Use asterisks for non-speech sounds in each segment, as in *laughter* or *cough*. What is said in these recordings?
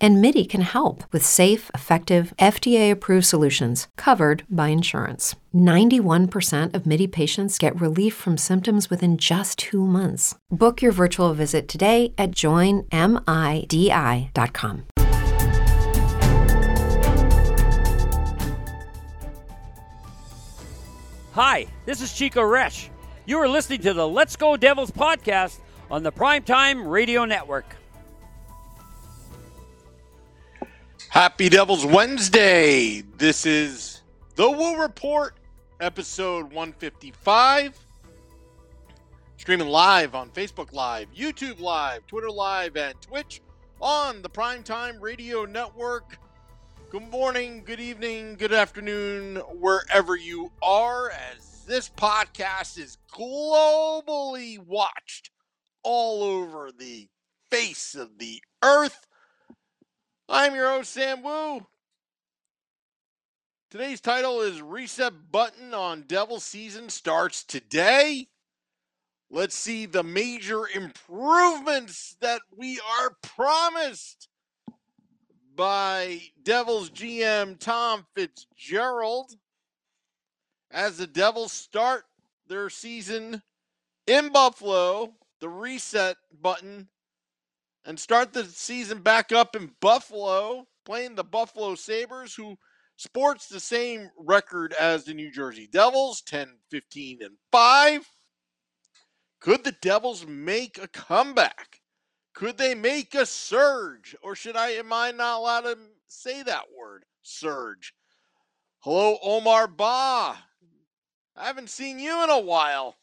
And MIDI can help with safe, effective, FDA approved solutions covered by insurance. 91% of MIDI patients get relief from symptoms within just two months. Book your virtual visit today at joinmidi.com. Hi, this is Chico Resch. You are listening to the Let's Go Devils podcast on the Primetime Radio Network. Happy Devils Wednesday. This is the Woo Report, episode 155. Streaming live on Facebook Live, YouTube Live, Twitter Live, and Twitch on the Primetime Radio Network. Good morning, good evening, good afternoon, wherever you are, as this podcast is globally watched all over the face of the earth. I'm your host, Sam Wu. Today's title is Reset Button on Devil Season starts today. Let's see the major improvements that we are promised by Devils GM Tom Fitzgerald as the Devils start their season in Buffalo, the reset button, and start the season back up in Buffalo, playing the Buffalo Sabres, who sports the same record as the New Jersey Devils 10, 15, and 5. Could the Devils make a comeback? Could they make a surge? Or should I, am I not allowed to say that word, surge? Hello, Omar Ba. I haven't seen you in a while.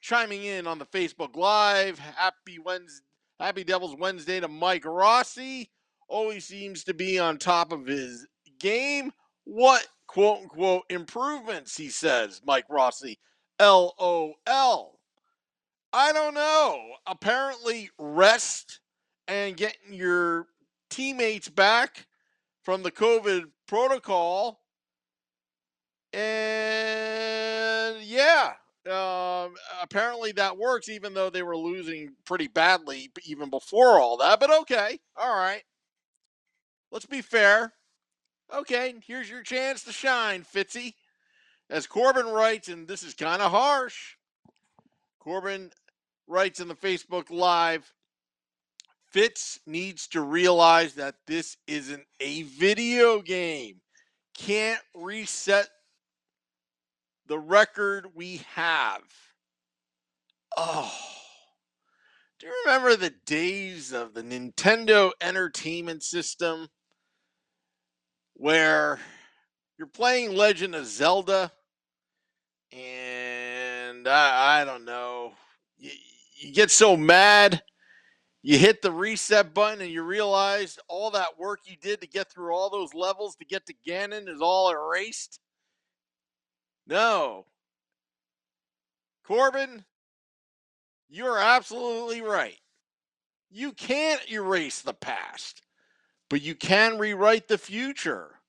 Chiming in on the Facebook Live. Happy Wednesday, Happy Devils Wednesday to Mike Rossi. Always seems to be on top of his game. What quote unquote improvements, he says, Mike Rossi. LOL. I don't know. Apparently, rest and getting your teammates back from the COVID protocol. And yeah, um, apparently that works, even though they were losing pretty badly even before all that. But okay, all right. Let's be fair. Okay, here's your chance to shine, Fitzy. As Corbin writes, and this is kind of harsh. Corbin writes in the Facebook Live Fitz needs to realize that this isn't a video game. Can't reset the record we have. Oh. Do you remember the days of the Nintendo Entertainment System where you're playing Legend of Zelda and I, I don't know, you, you get so mad, you hit the reset button and you realize all that work you did to get through all those levels to get to Ganon is all erased? No. Corbin, you're absolutely right. You can't erase the past, but you can rewrite the future.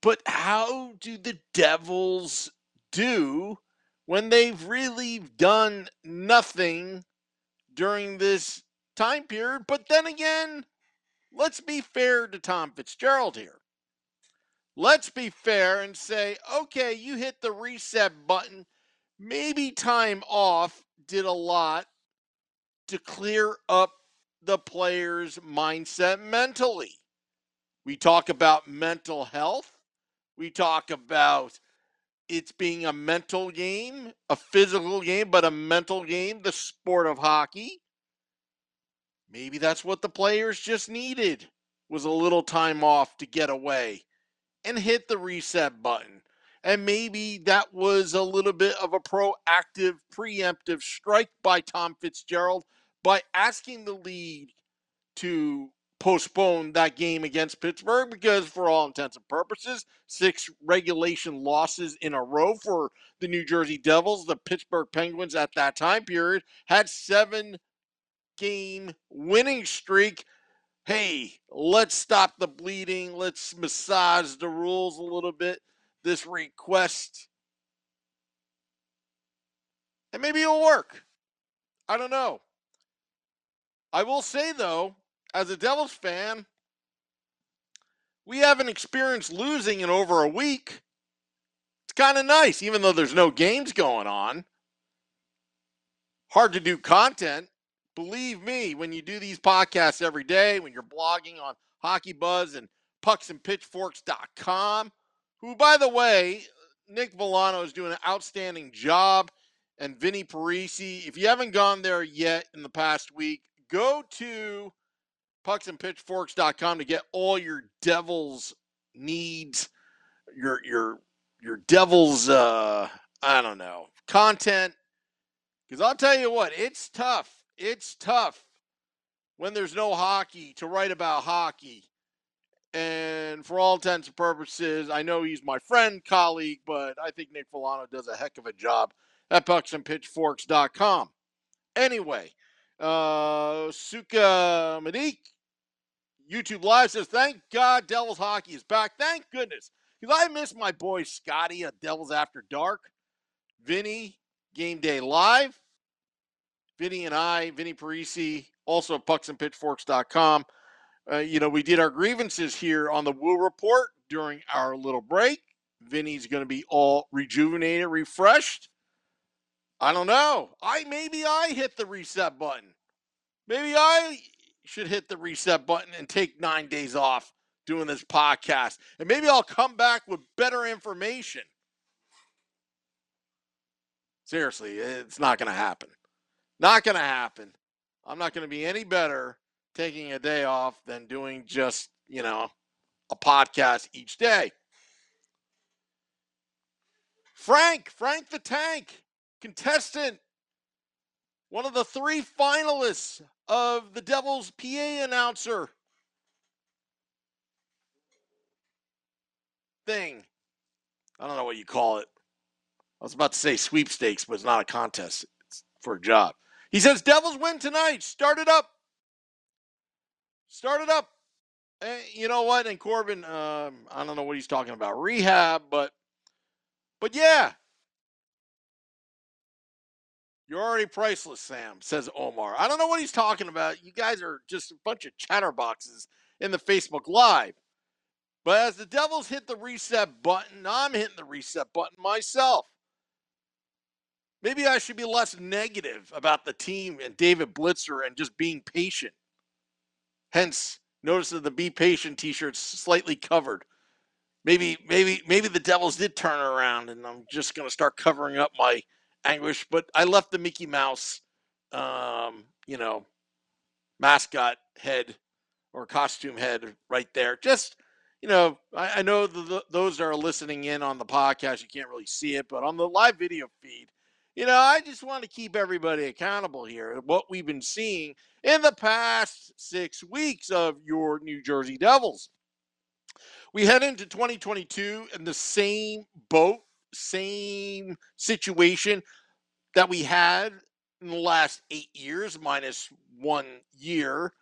But how do the Devils do when they've really done nothing during this time period? But then again, let's be fair to Tom Fitzgerald here. Let's be fair and say, okay, you hit the reset button. Maybe time off did a lot to clear up the player's mindset mentally. We talk about mental health. We talk about it's being a mental game, a physical game, but a mental game, the sport of hockey. Maybe that's what the players just needed. was a little time off to get away and hit the reset button. And maybe that was a little bit of a proactive, preemptive strike by Tom Fitzgerald by asking the league to postpone that game against Pittsburgh because, for all intents and purposes, six regulation losses in a row for the New Jersey Devils. The Pittsburgh Penguins at that time period had seven game winning streak. Hey, let's stop the bleeding. Let's massage the rules a little bit. This request. And maybe it'll work. I don't know. I will say, though, as a Devils fan, we haven't experienced losing in over a week. It's kind of nice, even though there's no games going on. Hard to do content. Believe me, when you do these podcasts every day, when you're blogging on Hockey Buzz and pucksandpitchforks.com, who, by the way, Nick Villano is doing an outstanding job, and Vinny Parisi. If you haven't gone there yet in the past week, go to pucksandpitchforks.com to get all your Devils needs, your your your Devils uh I don't know, content. Cuz I'll tell you what, it's tough. It's tough when there's no hockey to write about hockey. And for all intents and purposes, I know he's my friend, colleague, but I think Nick Villano does a heck of a job at pucksandpitchforks.com. Anyway, uh, Suka Madik, YouTube Live says, Thank God Devils hockey is back. Thank goodness. Because I miss my boy Scotty at Devils After Dark. Vinny, Game Day Live. Vinny and I, Vinny Parisi, also at pucksandpitchforks.com. Uh, you know, we did our grievances here on the Woo Report during our little break. Vinny's going to be all rejuvenated, refreshed. I don't know. I maybe I hit the reset button. Maybe I should hit the reset button and take nine days off doing this podcast. And maybe I'll come back with better information. Seriously, it's not going to happen. Not going to happen. I'm not going to be any better taking a day off than doing just, you know, a podcast each day. Frank, Frank the Tank, contestant, one of the three finalists of the Devils PA announcer thing. I don't know what you call it. I was about to say sweepstakes, but it's not a contest. It's for a job. He says Devils win tonight. Start it up. Start it up. And you know what? And Corbin, um, I don't know what he's talking about rehab, but but yeah, you're already priceless, Sam, says Omar. I don't know what he's talking about. You guys are just a bunch of chatterboxes in the Facebook Live. But as the Devils hit the reset button, I'm hitting the reset button myself. Maybe I should be less negative about the team and David Blitzer and just being patient. Hence, notice that the Be Patient t shirt's slightly covered. Maybe, maybe, maybe the Devils did turn around and I'm just going to start covering up my anguish, but I left the Mickey Mouse, um, you know, mascot head or costume head right there. Just, you know, I, I know the, the, those that are listening in on the podcast, you can't really see it, but on the live video feed, you know, I just want to keep everybody accountable here. What we've been seeing in the past six weeks of your New Jersey Devils. We head into 2022 in the same boat same situation that we had in the last eight years, minus one year,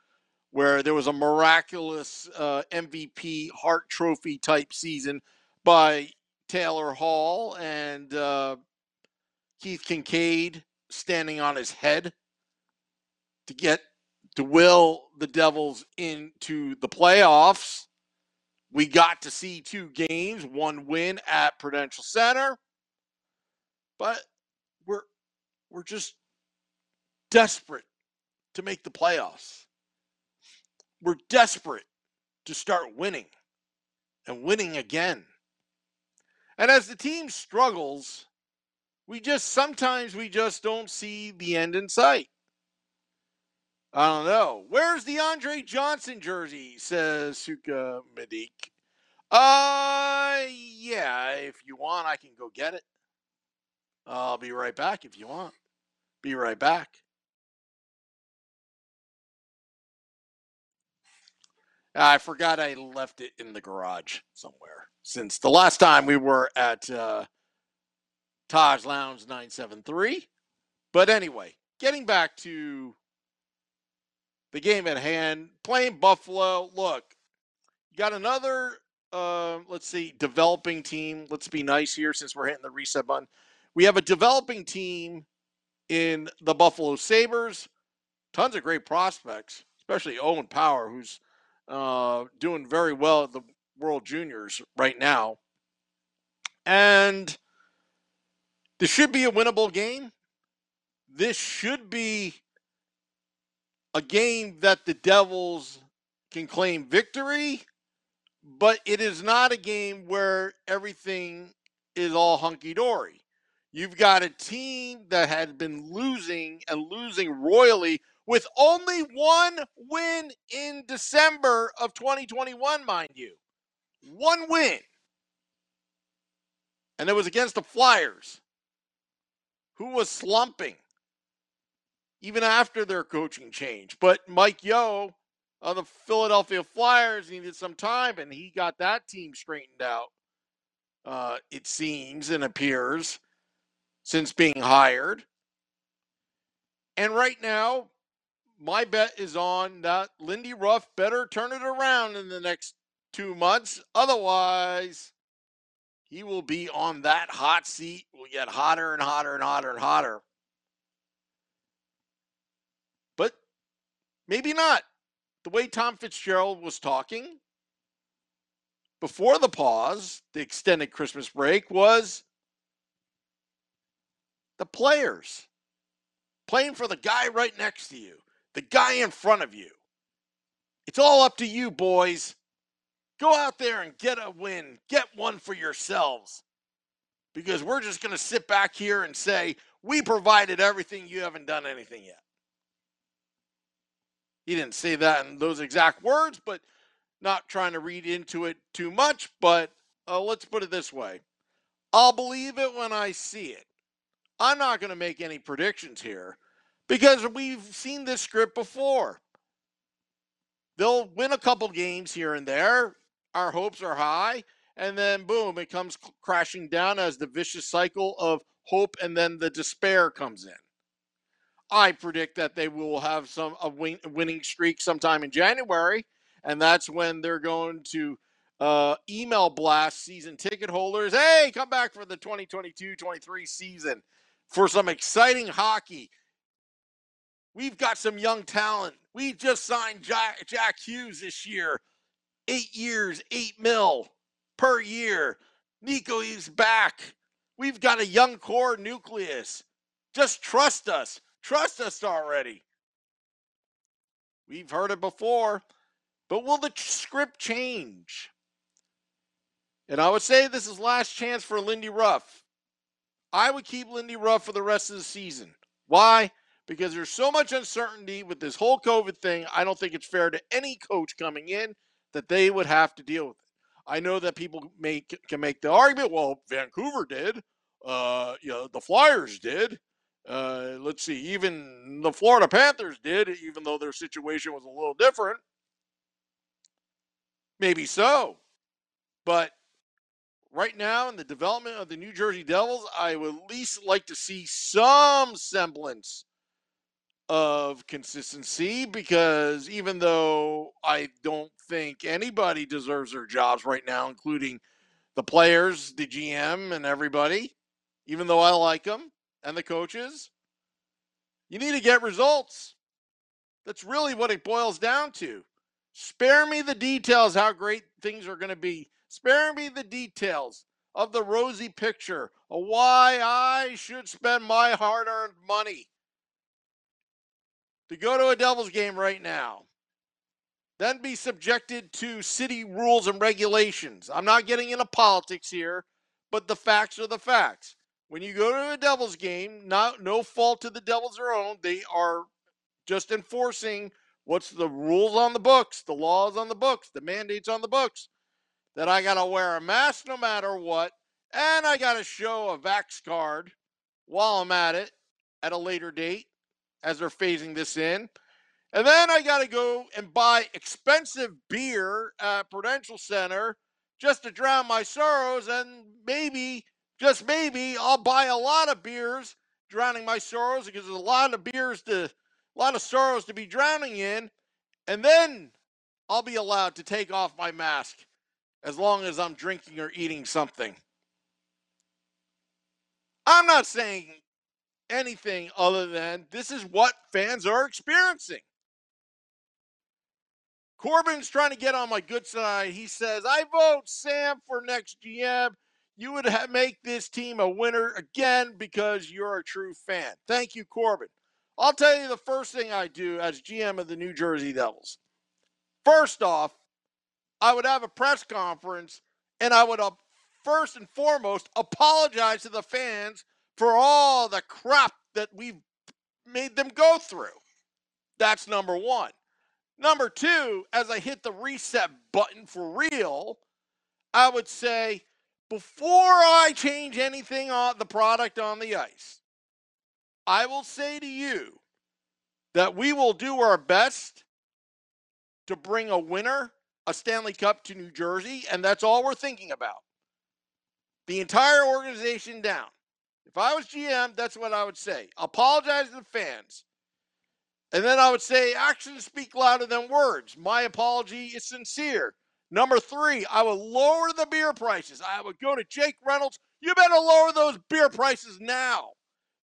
where there was a miraculous uh, MVP Hart Trophy type season by Taylor Hall and uh, Keith Kinkaid standing on his head to get to will the Devils into the playoffs. We got to see two games, one win at Prudential Center, but we're we're just desperate to make the playoffs. We're desperate to start winning and winning again. And as the team struggles, we just sometimes we just don't see the end in sight. I don't know. Where's the Andre Johnson jersey? Says Suka Medik. Uh, yeah. If you want, I can go get it. I'll be right back if you want. Be right back. I forgot I left it in the garage somewhere since the last time we were at uh, Taj Lounge 973. But anyway, getting back to the game at hand, playing Buffalo. Look, got another, uh, let's see, developing team. Let's be nice here since we're hitting the reset button. We have a developing team in the Buffalo Sabres. Tons of great prospects, especially Owen Power, who's uh, doing very well at the World Juniors right now. And this should be a winnable game. This should be a game that the Devils can claim victory, but it is not a game where everything is all hunky dory. You've got a team that had been losing and losing royally with only one win in December of 2021, mind you. One win. And it was against the Flyers, who was slumping even after their coaching change. But Mike Yeo of the Philadelphia Flyers needed some time, and he got that team straightened out, uh, it seems and appears, since being hired. And right now, my bet is on that Lindy Ruff better turn it around in the next two months. Otherwise, he will be on that hot seat, will get hotter and hotter and hotter and hotter. But maybe not. The way Tom Fitzgerald was talking before the pause, the extended Christmas break, was the players playing for the guy right next to you the guy in front of you. It's all up to you, boys. Go out there and get a win. Get one for yourselves. Because we're just going to sit back here and say, we provided everything, you haven't done anything yet. He didn't say that in those exact words, but not trying to read into it too much. But uh, let's put it this way I'll believe it when I see it. I'm not going to make any predictions here because we've seen this script before. They'll win a couple games here and there. Our hopes are high. And then, boom, it comes crashing down as the vicious cycle of hope and then the despair comes in. I predict that they will have some a win, winning streak sometime in January, and that's when they're going to uh, email blast season ticket holders. Hey, come back for the 2022-23 season for some exciting hockey. We've got some young talent. We just signed Jack, Jack Hughes this year. Eight years, eight mil per year. Nico is back. We've got a young core nucleus. Just trust us. Trust us already. We've heard it before. But will the script change? And I would say this is last chance for Lindy Ruff. I would keep Lindy Ruff for the rest of the season. Why? because there's so much uncertainty with this whole COVID thing. I don't think it's fair to any coach coming in that they would have to deal with it. I know that people make can make the argument. Well, Vancouver did. Uh, you know, the Flyers did. Uh, let's see, even the Florida Panthers did, even though their situation was a little different. Maybe so, but right now in the development of the New Jersey Devils, I would at least like to see some semblance of consistency because even though I don't think anybody deserves their jobs right now, including the players, the GM, and everybody, even though I like them and the coaches, you need to get results. That's really what it boils down to. Spare me the details how great things are going to be. Spare me the details of the rosy picture of why I should spend my hard earned money to go to a Devils game right now, then be subjected to city rules and regulations. I'm not getting into politics here, but the facts are the facts. When you go to a Devils game, not no fault to the Devils their own, they are just enforcing what's the rules on the books, the laws on the books, the mandates on the books. That I got to wear a mask no matter what, and I got to show a Vax card while I'm at it at a later date as they're phasing this in. And then I got to go and buy expensive beer at Prudential Center just to drown my sorrows. And maybe, just maybe, I'll buy a lot of beers drowning my sorrows because there's a lot of beers to, a lot of sorrows to be drowning in. And then I'll be allowed to take off my mask as long as I'm drinking or eating something. I'm not saying anything other than this is what fans are experiencing. Corbin's trying to get on my good side. He says, I vote Sam for next GM. You would make this team a winner again because you're a true fan. Thank you, Corbin. I'll tell you the first thing I do as GM of the New Jersey Devils. First off, I would have a press conference and I would, uh, first and foremost, apologize to the fans for all the crap that we've made them go through. That's number one. Number two, as I hit the reset button for real, I would say before I change anything on the product on the ice, I will say to you that we will do our best to bring a winner, a Stanley Cup to New Jersey, and that's all we're thinking about. The entire organization down. If I was GM, that's what I would say. Apologize to the fans. And then I would say actions speak louder than words. My apology is sincere. Number three, I would lower the beer prices. I would go to Jake Reynolds. You better lower those beer prices now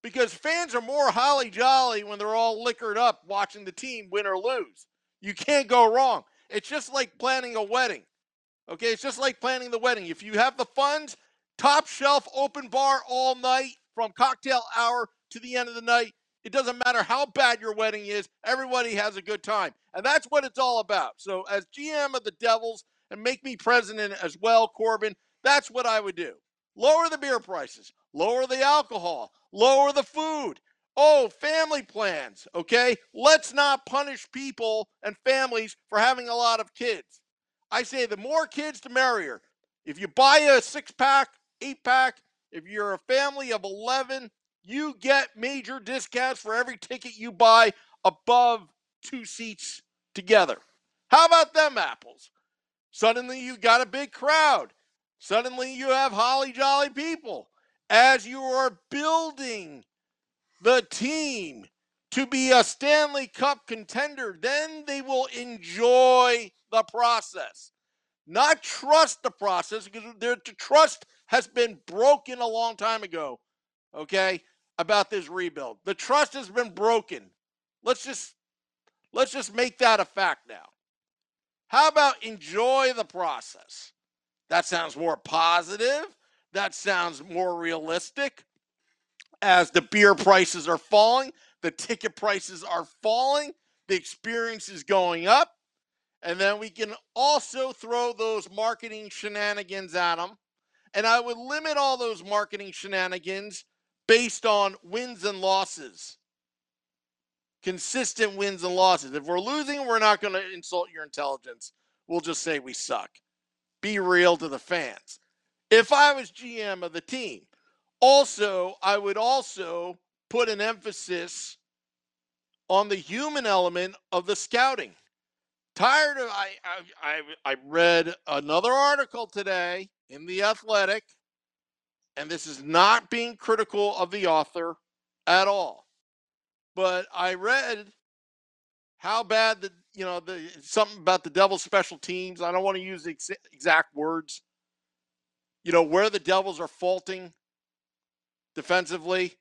because fans are more holly jolly when they're all liquored up watching the team win or lose. You can't go wrong. It's just like planning a wedding. Okay, it's just like planning the wedding. If you have the funds, top shelf open bar all night from cocktail hour to the end of the night, it doesn't matter how bad your wedding is, everybody has a good time. And that's what it's all about. So, as GM of the Devils and make me president as well, Corbin, that's what I would do. Lower the beer prices, lower the alcohol, lower the food. Oh, family plans, okay? Let's not punish people and families for having a lot of kids. I say the more kids, the merrier. If you buy a six pack, eight pack, if you're a family of 11, you get major discounts for every ticket you buy above two seats together. How about them apples? Suddenly you got a big crowd. Suddenly you have holly jolly people. As you are building the team to be a Stanley Cup contender, then they will enjoy the process. Not trust the process because the trust has been broken a long time ago. Okay? about this rebuild. The trust has been broken. Let's just let's just make that a fact now. How about enjoy the process? That sounds more positive. That sounds more realistic. As the beer prices are falling, the ticket prices are falling, the experience is going up. And then we can also throw those marketing shenanigans at them. And I would limit all those marketing shenanigans based on wins and losses. Consistent wins and losses. If we're losing, we're not going to insult your intelligence. We'll just say we suck. Be real to the fans. If I was GM of the team, also, I would also put an emphasis on the human element of the scouting. Tired of I I I, read another article today in the Athletic and this is not being critical of the author at all. But I read how bad the you know the something about the Devils special teams. I don't want to use the ex- exact words. You know where the Devils are faulting defensively,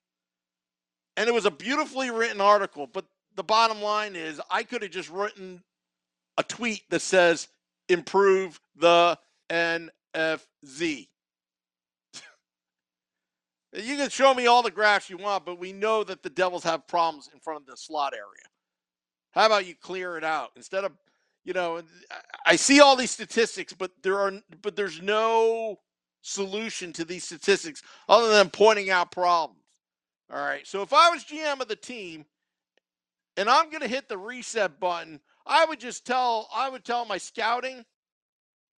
and it was a beautifully written article. But the bottom line is, I could have just written a tweet that says "improve the NFZ." *laughs* You can show me all the graphs you want, but we know that the Devils have problems in front of the slot area. How about you clear it out instead of, you know, I see all these statistics, but there are, but there's no solution to these statistics other than pointing out problems. All right. So if I was GM of the team and I'm going to hit the reset button, I would just tell I would tell my scouting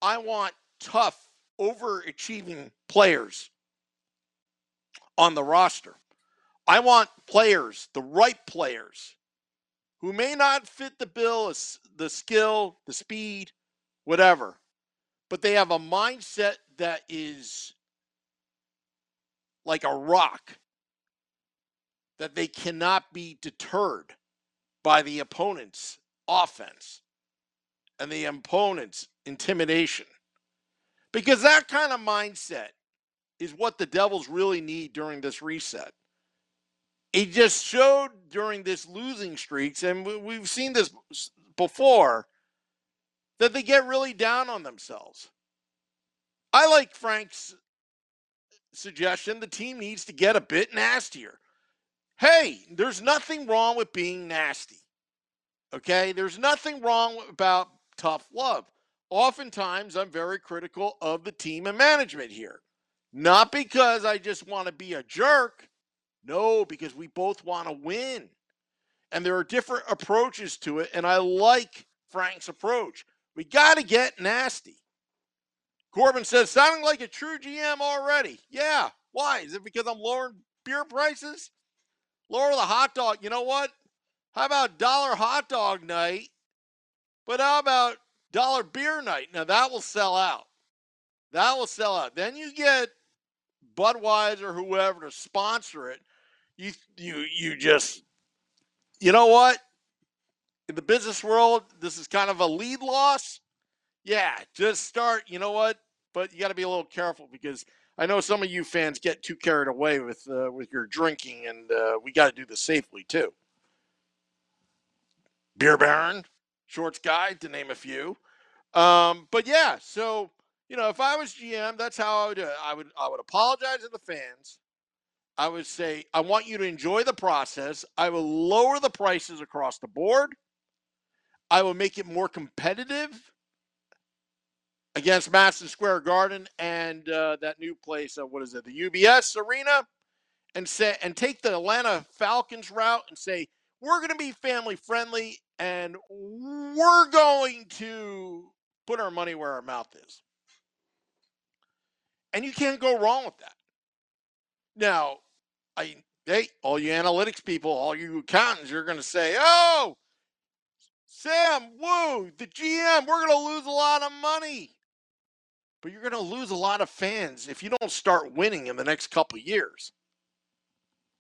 I want tough, overachieving players on the roster. I want players, the right players, who may not fit the bill, the skill, the speed, whatever, but they have a mindset that is like a rock, that they cannot be deterred by the opponent's offense and the opponent's intimidation. Because that kind of mindset is what the Devils really need during this reset. It just showed during this losing streaks, and we've seen this before, that they get really down on themselves. I like Frank's suggestion the team needs to get a bit nastier. Hey, there's nothing wrong with being nasty. Okay? There's nothing wrong about tough love. Oftentimes, I'm very critical of the team and management here. Not because I just want to be a jerk. No, because we both want to win. And there are different approaches to it. And I like Frank's approach. We got to get nasty. Corbin says, sounding like a true GM already. Yeah. Why? Is it because I'm lowering beer prices? Lower the hot dog. You know what? How about dollar hot dog night? But how about dollar beer night? Now that will sell out. That will sell out. Then you get Budweiser whoever to sponsor it. You you you just you know what? In the business world, this is kind of a lead loss. Yeah, just start. You know what? But you got to be a little careful because I know some of you fans get too carried away with uh, with your drinking, and uh, we got to do this safely too. Beer Baron, Shorts Guide, to name a few. Um, but yeah, so you know, if I was GM, that's how I would do it. I would I would apologize to the fans. I would say I want you to enjoy the process. I will lower the prices across the board. I will make it more competitive against Madison Square Garden and uh, that new place. Uh, what is it? The UBS Arena, and say and take the Atlanta Falcons route and say we're going to be family friendly and we're going to put our money where our mouth is. And you can't go wrong with that. Now, I hey, all you analytics people, all you accountants, you're going to say, "Oh, Sam, woo, the GM, we're going to lose a lot of money." But you're going to lose a lot of fans if you don't start winning in the next couple years.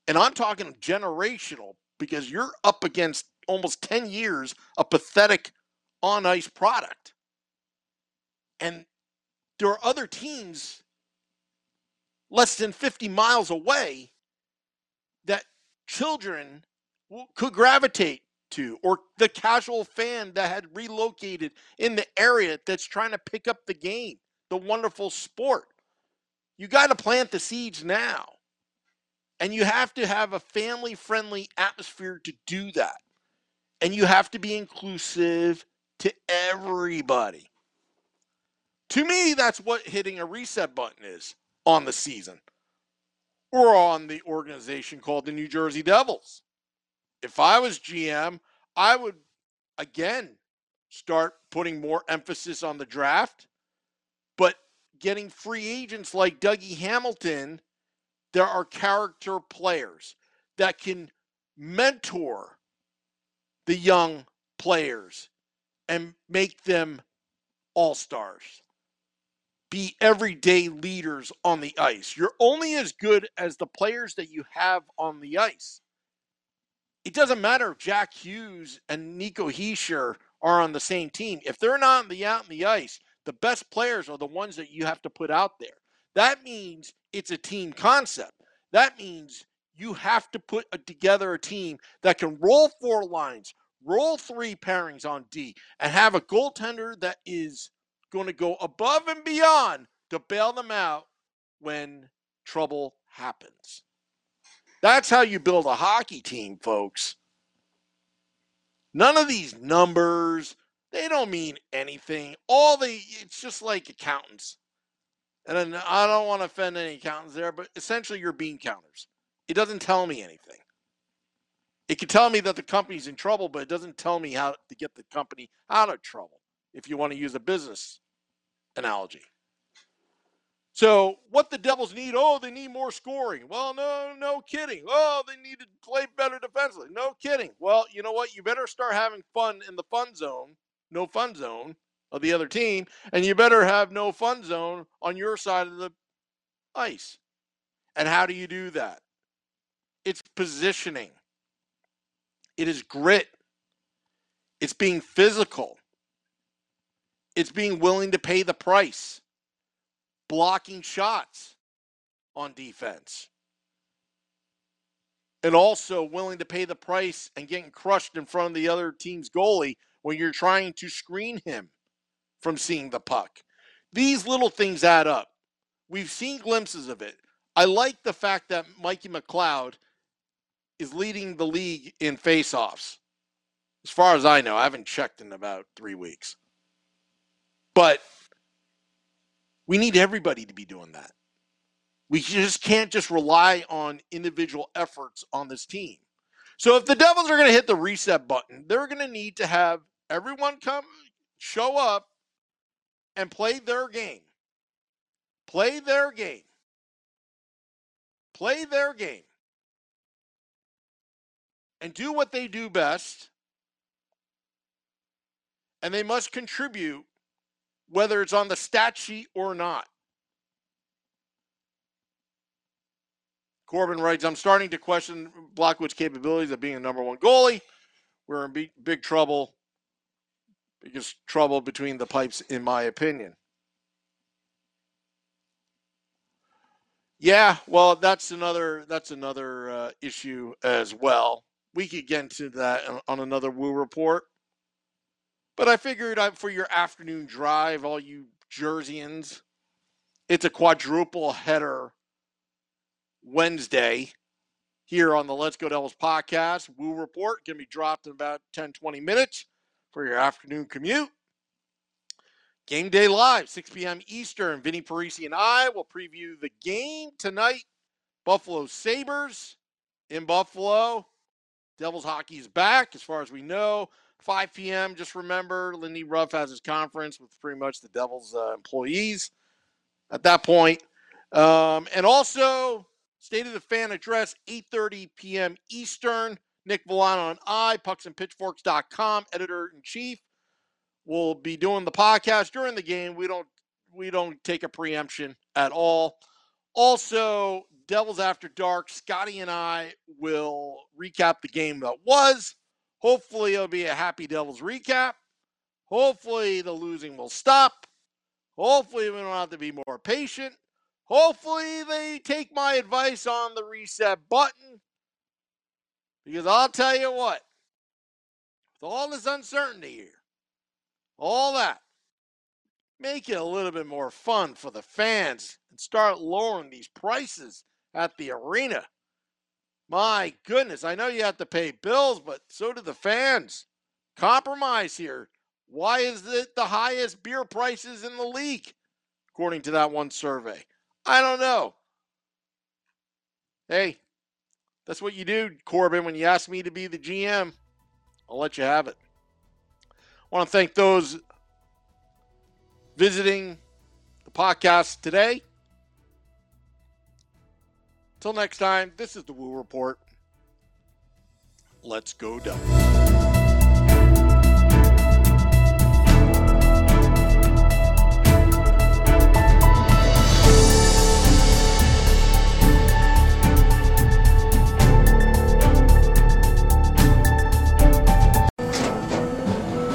And I'm talking generational because you're up against almost 10 years of pathetic on ice product. And there are other teams less than 50 miles away that children could gravitate to, or the casual fan that had relocated in the area that's trying to pick up the game the wonderful sport. You got to plant the seeds now. And you have to have a family friendly atmosphere to do that. And you have to be inclusive to everybody. To me, that's what hitting a reset button is on the season or on the organization called the New Jersey Devils. If I was GM, I would again start putting more emphasis on the draft but getting free agents like Dougie Hamilton, there are character players that can mentor the young players and make them all stars. Be everyday leaders on the ice. You're only as good as the players that you have on the ice. It doesn't matter if Jack Hughes and Nico Hischier are on the same team. If they're not on the out on the ice, the best players are the ones that you have to put out there. That means it's a team concept. That means you have to put a, together a team that can roll four lines, roll three pairings on D, and have a goaltender that is going to go above and beyond to bail them out when trouble happens. That's how you build a hockey team, folks. None of these numbers, they don't mean anything. All the it's just like accountants. And I don't want to offend any accountants there, but essentially you're bean counters. It doesn't tell me anything. It can tell me that the company's in trouble, but it doesn't tell me how to get the company out of trouble, if you want to use a business analogy. So, what the Devils need? Oh, they need more scoring. Well, no, no kidding. Oh, they need to play better defensively. No kidding. Well, you know what? You better start having fun in the fun zone, no fun zone of the other team, and you better have no fun zone on your side of the ice. And how do you do that? It's positioning, it is grit, it's being physical, it's being willing to pay the price blocking shots on defense. And also willing to pay the price and getting crushed in front of the other team's goalie when you're trying to screen him from seeing the puck. These little things add up. We've seen glimpses of it. I like the fact that Mikey McLeod is leading the league in faceoffs. As far as I know, I haven't checked in about three weeks. But we need everybody to be doing that. We just can't just rely on individual efforts on this team. So if the Devils are going to hit the reset button, they're going to need to have everyone come show up and play their game. Play their game. Play their game. And do what they do best. And they must contribute whether it's on the stat sheet or not. Corbin writes, I'm starting to question Blackwood's capabilities of being a number one goalie. We're in big trouble. Biggest trouble between the pipes, in my opinion. Yeah, well, that's another that's another uh, issue as well. We could get into that on another Woo report. But I figured out for your afternoon drive, all you Jerseyans, it's a quadruple header Wednesday here on the Let's Go Devils podcast. Woo Report to be dropped in about 10, 20 minutes for your afternoon commute. Game day live, 6 p.m. Eastern. Vinny Parisi and I will preview the game tonight. Buffalo Sabres in Buffalo. Devils hockey is back, as far as we know. 5 p.m. Just remember, Lindy Ruff has his conference with pretty much the Devils uh, employees at that point. Um, and also, State of the Fan address, 8.30 p.m. Eastern. Nick Villano and I, pucksandpitchforks.com, editor-in-chief, will be doing the podcast during the game. We don't we don't take a preemption at all. Also, Devils After Dark, Scotty and I will recap the game that was Hopefully, it'll be a Happy Devils recap. Hopefully, the losing will stop. Hopefully, we don't have to be more patient. Hopefully, they take my advice on the reset button. Because I'll tell you what, with all this uncertainty here, all that, make it a little bit more fun for the fans and start lowering these prices at the arena. My goodness, I know you have to pay bills, but so do the fans. Compromise here. Why is it the highest beer prices in the league, according to that one survey? I don't know. Hey, that's what you do, Corbin, when you ask me to be the GM. I'll let you have it. I want to thank those visiting the podcast today. Till next time, this is the Woo Report. Let's go Devils.